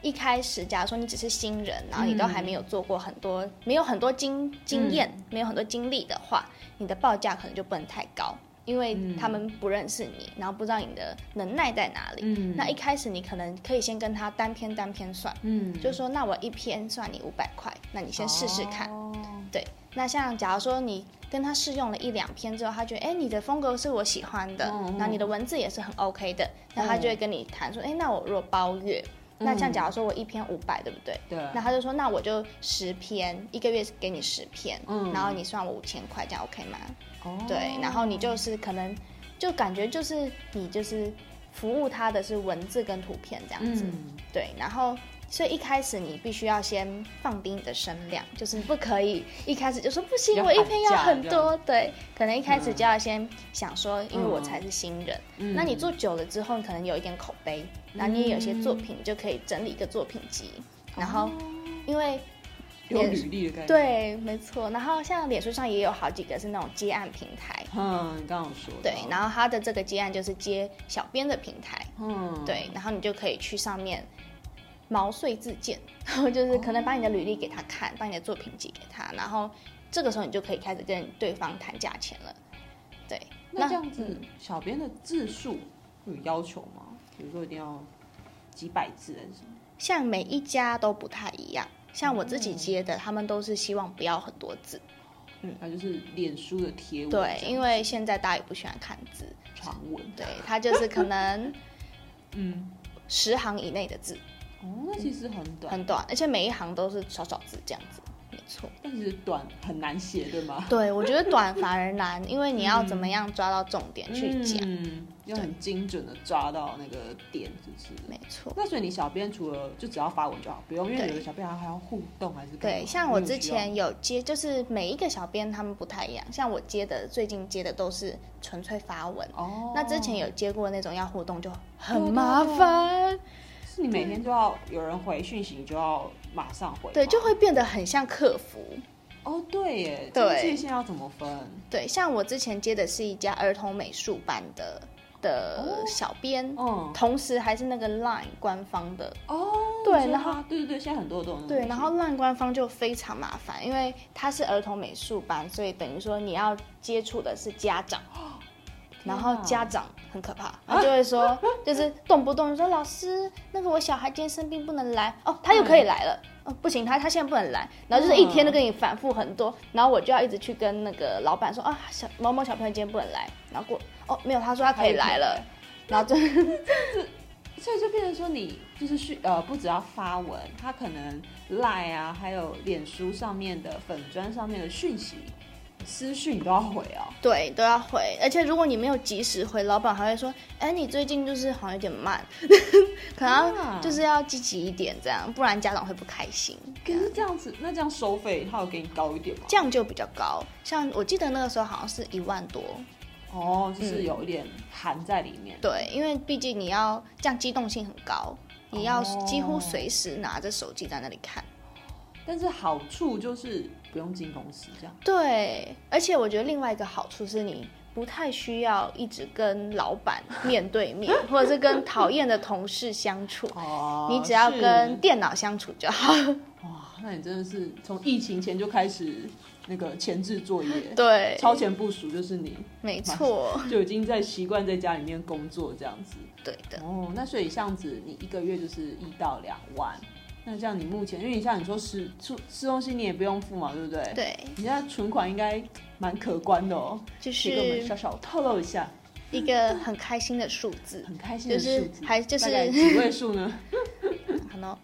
Speaker 2: 一开始，假如说你只是新人，然后你都还没有做过很多，没有很多经经验，没有很多经历的话，你的报价可能就不能太高，因为他们不认识你，然后不知道你的能耐在哪里。
Speaker 1: 嗯。
Speaker 2: 那一开始你可能可以先跟他单篇单篇算，
Speaker 1: 嗯。
Speaker 2: 就说那我一篇算你五百块，那你先试试看。
Speaker 1: 哦。
Speaker 2: 对，那像假如说你跟他试用了一两篇之后，他觉得哎你的风格是我喜欢的，然后你的文字也是很 OK 的，那他就会跟你谈说，哎那我如果包月，那像假如说我一篇五百，对不对？
Speaker 1: 对，
Speaker 2: 那他就说，那我就十篇，一个月给你十篇，
Speaker 1: 嗯。
Speaker 2: 然后你算我五千块，这样 OK 吗？
Speaker 1: 哦。
Speaker 2: 对，然后你就是可能就感觉就是你就是服务他的是文字跟图片这样子，
Speaker 1: 嗯。
Speaker 2: 对，然后所以一开始你必须要先放低你的声量，就是不可以一开始就说不行，
Speaker 1: 要
Speaker 2: 我一篇要很多，对，可能一开始
Speaker 1: 嗯。
Speaker 2: 就要先想说，因为我
Speaker 1: 嗯
Speaker 2: 才是新人，
Speaker 1: 嗯。
Speaker 2: 那你做久了之后，你可能有一点口碑，然后你也有些作品，你就可以整理一个作品集，然后因为
Speaker 1: 有履历的感觉。，
Speaker 2: 对，没错。然后像脸书上也有好几个是那种接案平台，
Speaker 1: 嗯，你刚刚有说到
Speaker 2: 对，然后它的这个接案就是接小编的平台，
Speaker 1: 嗯，
Speaker 2: 对，然后你就可以去上面毛遂自荐，然 后就是可能把你的履历给他看，把你的作品寄给他，然后这个时候你就可以开始跟对方谈价钱了。对，
Speaker 1: 那这样子
Speaker 2: 嗯，
Speaker 1: 小编的字数有要求吗？比如说一定要几百字还是什么？
Speaker 2: 像每一家都不太一样，像我自己接的，他们都是希望不要很多字，嗯。
Speaker 1: 那就是脸书的贴文，
Speaker 2: 对，因为现在大家也不喜欢看字，
Speaker 1: 长文。
Speaker 2: 对，它就是可能
Speaker 1: 嗯，
Speaker 2: 十行以内的字，
Speaker 1: 哦，那其实很短，
Speaker 2: 很短，而且每一行都是少少字这样子，没错。
Speaker 1: 但其实短很难写，对吗？
Speaker 2: 对，我觉得短反而难，因为你要怎么样抓到重点去讲，
Speaker 1: 嗯，要很精准的抓到那个点，是不是？
Speaker 2: 没错。
Speaker 1: 那所以你小编除了就只要发文就好，不用，因为有的小编还还要互动还是
Speaker 2: 对，像我之前有接，就是每一个小编他们不太一样，像我接的最近接的都是纯粹发文，
Speaker 1: 哦，
Speaker 2: 那之前有接过那种要互动就很麻
Speaker 1: 对
Speaker 2: 烦，
Speaker 1: 是你每天就要有人回讯息，你就要马上回吗，
Speaker 2: 对，就会变得很像客服。
Speaker 1: 哦，对耶，
Speaker 2: 对。
Speaker 1: 这个界限要怎么分？
Speaker 2: 对，像我之前接的是一家儿童美术班的的小编，
Speaker 1: 嗯，
Speaker 2: 同时还是那个 Line 官方的，
Speaker 1: 哦，
Speaker 2: 对，然后
Speaker 1: 对对对，现在很多都
Speaker 2: 对，然后 LINE 官方就非常麻烦，因为他是儿童美术班，所以等于说你要接触的是家长，然后家长很可怕，他就会说，就是动不动就说老师，那个我小孩今天生病不能来，哦，他又可以来了，哦，不行，他他现在不能来，然后就是一天都跟你反复很多，然后我就要一直去跟那个老板说啊，小某某小朋友今天不能来，然后过，哦，没有，他说他可以来了，然后就 这样
Speaker 1: 子。所以就变成说，你就是去呃，不只要发文，他可能赖啊，还有脸书上面的粉砖上面的讯息、私讯都要回哦。
Speaker 2: 对，都要回。而且如果你没有及时回，老板还会说：“哎，你最近就是好像有点慢，可能就是要积极一点，这样，不然家长会不开心。”
Speaker 1: 可是这样子，那这样收费他有给你高一点吗？
Speaker 2: 这样就比较高，像我记得那个时候好像是一万多。
Speaker 1: 哦，就是有一点含在里面。
Speaker 2: 对，因为毕竟你要这样机动性很高，你要几乎随时拿着手机在那里看。
Speaker 1: 但是好处就是不用进公司这样。
Speaker 2: 对，而且我觉得另外一个好处是你不太需要一直跟老板面对面，或者是跟讨厌的同事相处。哦。你只要跟电脑相处就好。
Speaker 1: 哇，那你真的是从疫情前就开始。那个前置作业，
Speaker 2: 对，
Speaker 1: 超前部署就是你，
Speaker 2: 没错，
Speaker 1: 就已经在习惯在家里面工作这样子，
Speaker 2: 对的。
Speaker 1: 哦，那所以这样子，你一个月就是一到两万，那这样你目前，因为你像你说吃吃吃东西你也不用付嘛，对不对？
Speaker 2: 对，
Speaker 1: 你现在存款应该蛮可观的哦，
Speaker 2: 就是
Speaker 1: 给我们小小透露一下，
Speaker 2: 一个很开心的数字，
Speaker 1: 很开心的数字，
Speaker 2: 还就是
Speaker 1: 几位数呢？
Speaker 2: 可能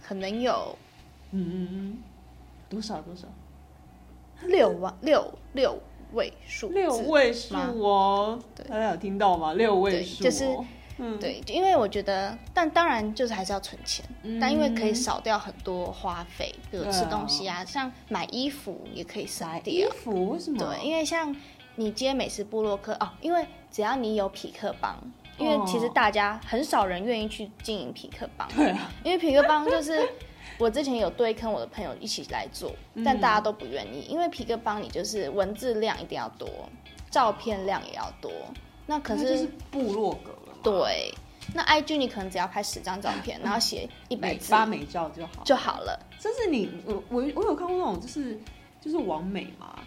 Speaker 2: 可能有，
Speaker 1: 嗯嗯嗯。多少多少？
Speaker 2: 六万六六位数，
Speaker 1: 六位数哦。大家有听到吗？六位数，
Speaker 2: 就是嗯，对，因为我觉得，但当然就是还是要存钱，但因为可以少掉很多花费，比如吃东西啊，像买衣服也可以省掉。
Speaker 1: 衣服为什么？
Speaker 2: 对，因为像你接美食部落客哦，因为只要你有匹克帮，因为其实大家很少人愿意去经营匹克帮，
Speaker 1: 对啊，
Speaker 2: 因为匹克帮就是。我之前有对坑我的朋友一起来做，但大家都不愿意，因为皮克帮你就是文字量一定要多，照片量也要多。那可
Speaker 1: 是部落格了。
Speaker 2: 对，那 IG 你可能只要拍十张照片，然后写一百字，
Speaker 1: 发美照就好
Speaker 2: 就好了。
Speaker 1: 就是你我我我有看过那种就是就是完美嘛，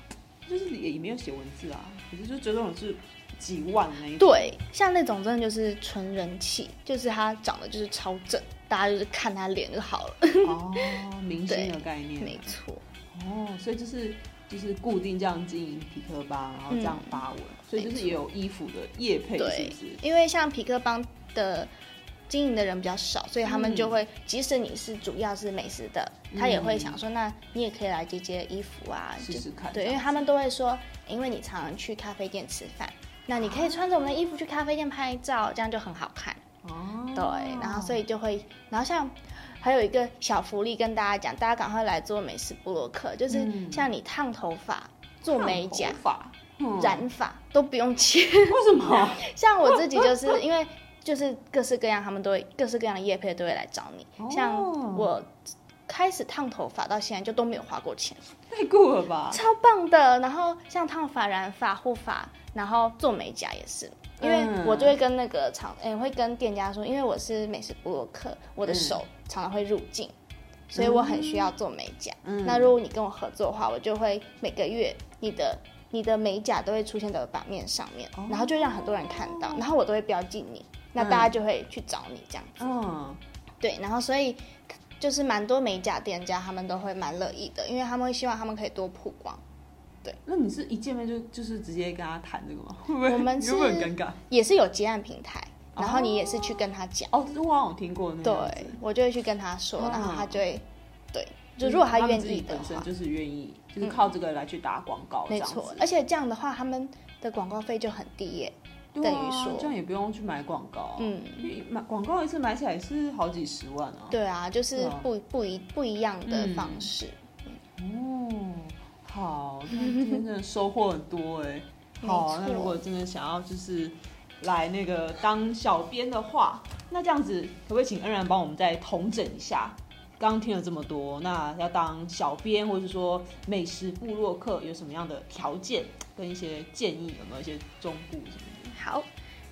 Speaker 1: 就是也也没有写文字啊，可是就觉得那种是。几万那一
Speaker 2: 对，像那种真的就是纯人气，就是他长得就是超正，大家就是看他脸就好了。
Speaker 1: 哦，明星的概念，
Speaker 2: 没错。
Speaker 1: 哦，所以就是就是固定这样经营皮克邦，然后这样发文，所以就是也有衣服的业配，是不是？
Speaker 2: 因为像皮克邦的经营的人比较少，所以他们就会，即使你是主要是美食的，他也会想说，那你也可以来接接衣服啊，
Speaker 1: 试试看。
Speaker 2: 对，因为他们都会说，因为你常常去咖啡店吃饭。那你可以穿着我们的衣服去咖啡店拍照，这样就很好看。哦，对，然后所以就会，然后像还有一个小福利跟大家讲，大家赶快来做美食布洛克，就是像你烫头发、做美甲、染发都不用钱。
Speaker 1: 为什么？
Speaker 2: 像我自己就是因为就是各式各样，他们都会各式各样的业配都会来找你。像我开始烫头发到现在就都没有花过钱，
Speaker 1: 太酷了吧？
Speaker 2: 超棒的。然后像烫发、染发、护发。然后做美甲也是，因为我就会跟那个厂，哎，会跟店家说，因为我是美食部落客，我的手常常会入镜，所以我很需要做美甲。那如果你跟我合作的话，我就会每个月你的你的美甲都会出现在版面上面，然后就让很多人看到，然后我都会标记你，那大家就会去找你这样子。嗯，对，然后所以就是蛮多美甲店家他们都会蛮乐意的，因为他们会希望他们可以多曝光。对，
Speaker 1: 那你是一见面就就是直接跟他谈这个吗？会不会？
Speaker 2: 我们是
Speaker 1: 很尴尬，
Speaker 2: 也是有结案平台，然后你也是去跟他讲。
Speaker 1: 哦，这我好像听过那
Speaker 2: 个。对，我就会去跟他说，然后他就会，对，就如果他愿意的
Speaker 1: 话，就是愿意，就是靠这个来去打广告，
Speaker 2: 没错。而且这样的话，他们的广告费就很低耶，等于说
Speaker 1: 这样也不用去买广告，嗯，买广告一次买起来是好几十万啊。
Speaker 2: 对啊，就是不不一不一样的方式。
Speaker 1: 哦。好，那今天真的收获很多哎。好，那如果真的想要就是来那个当小编的话，那这样子可不可以请恩然帮我们再统整一下？刚刚听了这么多，那要当小编或者是说美食部落客有什么样的条件跟一些建议？有没有一些忠告什么的？
Speaker 2: 好，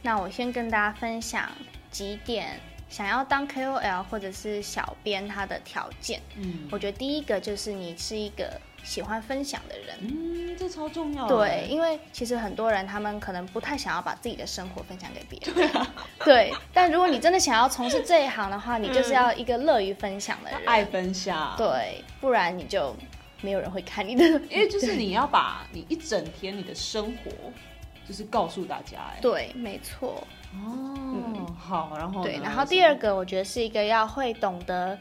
Speaker 2: 那我先跟大家分享几点想要当 KOL 或者是小编，他的条件，
Speaker 1: 嗯
Speaker 2: 我觉得第一个就是你是一个喜欢分享的人。
Speaker 1: 嗯，这超重要。
Speaker 2: 对，，因为其实很多人他们可能不太想要把自己的生活分享给别人。对对，但如果你真的想要从事这一行的话，你就是要一个乐于分享的人。
Speaker 1: 爱分享。，
Speaker 2: 对，不然你就没有人会看你的。
Speaker 1: 因为就是你要把你一整天你的生活，就是告诉大家。哎，
Speaker 2: 对，没错。
Speaker 1: 哦，好，然后
Speaker 2: 对，然后第二，个我觉得是一个要会懂得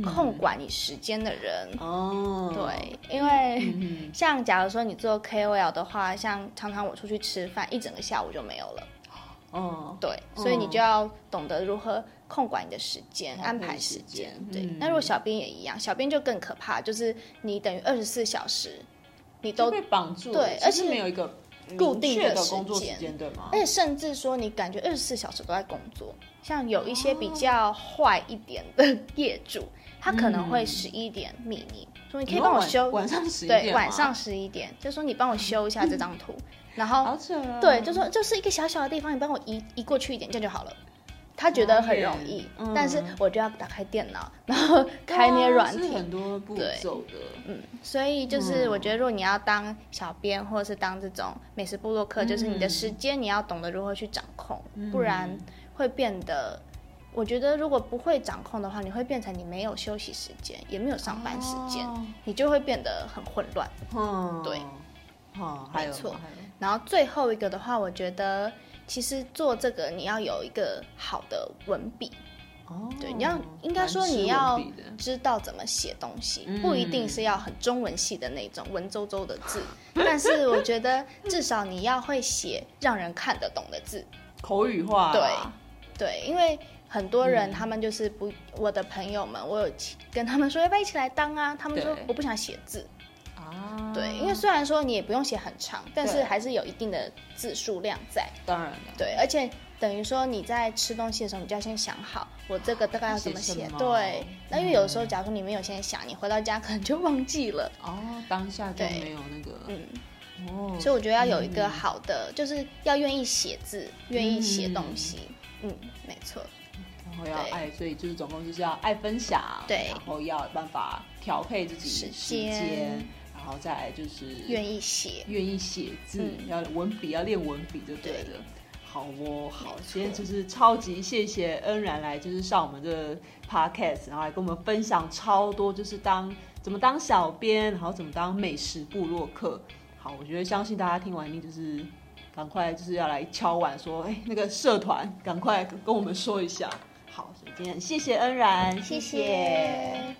Speaker 2: 控管你时间的人。
Speaker 1: 哦，
Speaker 2: 对，因为
Speaker 1: 嗯
Speaker 2: 像假如说你做 KOL 的话，像常常我出去吃饭，一整个下午就没有了。
Speaker 1: 哦，
Speaker 2: 对，所以你就要懂得如何控管你的时间，安排时间。对，
Speaker 1: 嗯
Speaker 2: 那如果小编也一样，小编就更可怕，就是你等于二十四小时，你都
Speaker 1: 都被绑住
Speaker 2: 对而且
Speaker 1: 没有一个
Speaker 2: 固定的时间
Speaker 1: 间，对吗
Speaker 2: 而？且甚至说你感觉二十四小时都在工作，像有一些比较坏一点的 业主，他可能会十一点密你，说你可以帮我修，
Speaker 1: 晚上十一点
Speaker 2: 对，晚上十一点，就说你帮我修一下这张图，然后对，就说就是一个小小的地方，你帮我移移过去一点，这样就好了。他觉得很容易，
Speaker 1: 嗯。
Speaker 2: 但是我就要打开电脑，然后开那些软体，
Speaker 1: 是很多步骤的，
Speaker 2: 嗯，所以就是
Speaker 1: 嗯
Speaker 2: 我觉得，如果你要当小编或者是当这种美食部落客，就是你的时间你要懂得如何去掌控，不然会变得，我觉得如果不会掌控的话，你会变成你没有休息时间，也没有上班时间，
Speaker 1: 哦。
Speaker 2: 你就会变得很混乱。
Speaker 1: 嗯，
Speaker 2: 对，
Speaker 1: 嗯，还有
Speaker 2: 没错。然后最后一个的话，我觉得其实做这个你要有一个好的文笔，
Speaker 1: 哦，
Speaker 2: 对，你要应该说你要知道怎么写东西，
Speaker 1: 嗯。
Speaker 2: 不一定是要很中文系的那种文绉绉的字，但是我觉得至少你要会写让人看得懂的字。
Speaker 1: 口语化啦，
Speaker 2: 对，因为很多人
Speaker 1: 嗯。
Speaker 2: 他们就是不，我的朋友们，我有跟他们说要不要一起来当啊，他们说我不想写字。
Speaker 1: 啊，
Speaker 2: 对，因为虽然说你也不用写很长，但是
Speaker 1: 对
Speaker 2: 还是有一定的字数量在。
Speaker 1: 当然了，
Speaker 2: 对，而且等于说你在吃东西的时候，你就要先想好我这个大概要怎么写。对，那因为有的时候，假如说你没有先想，你回到家可能就忘记了。
Speaker 1: 哦，当下就
Speaker 2: 对
Speaker 1: 没有那个，
Speaker 2: 嗯，
Speaker 1: 哦，
Speaker 2: 所以我觉得要有一个好的，就是要愿意写字，愿意写东
Speaker 1: 嗯
Speaker 2: 西。嗯，没错。
Speaker 1: 然后要
Speaker 2: 对
Speaker 1: 爱，所以就是总共就是要爱分享，
Speaker 2: 对
Speaker 1: 然后要有办法调配自己
Speaker 2: 时间，
Speaker 1: 然后再来就是
Speaker 2: 愿意写。
Speaker 1: 愿意写字，
Speaker 2: 嗯
Speaker 1: 要文笔，要练文笔就对
Speaker 2: 对
Speaker 1: 了。好哦，好今天就是超级谢谢恩然来，就是上我们这个 podcast，然后来跟我们分享超多，就是当怎么当小编，然后怎么当美食部落客。好，我觉得相信大家听完一定就是赶快就是要来敲碗说，哎，那个社团赶快跟我们说一下。好，所以今天谢谢恩然，
Speaker 2: 谢谢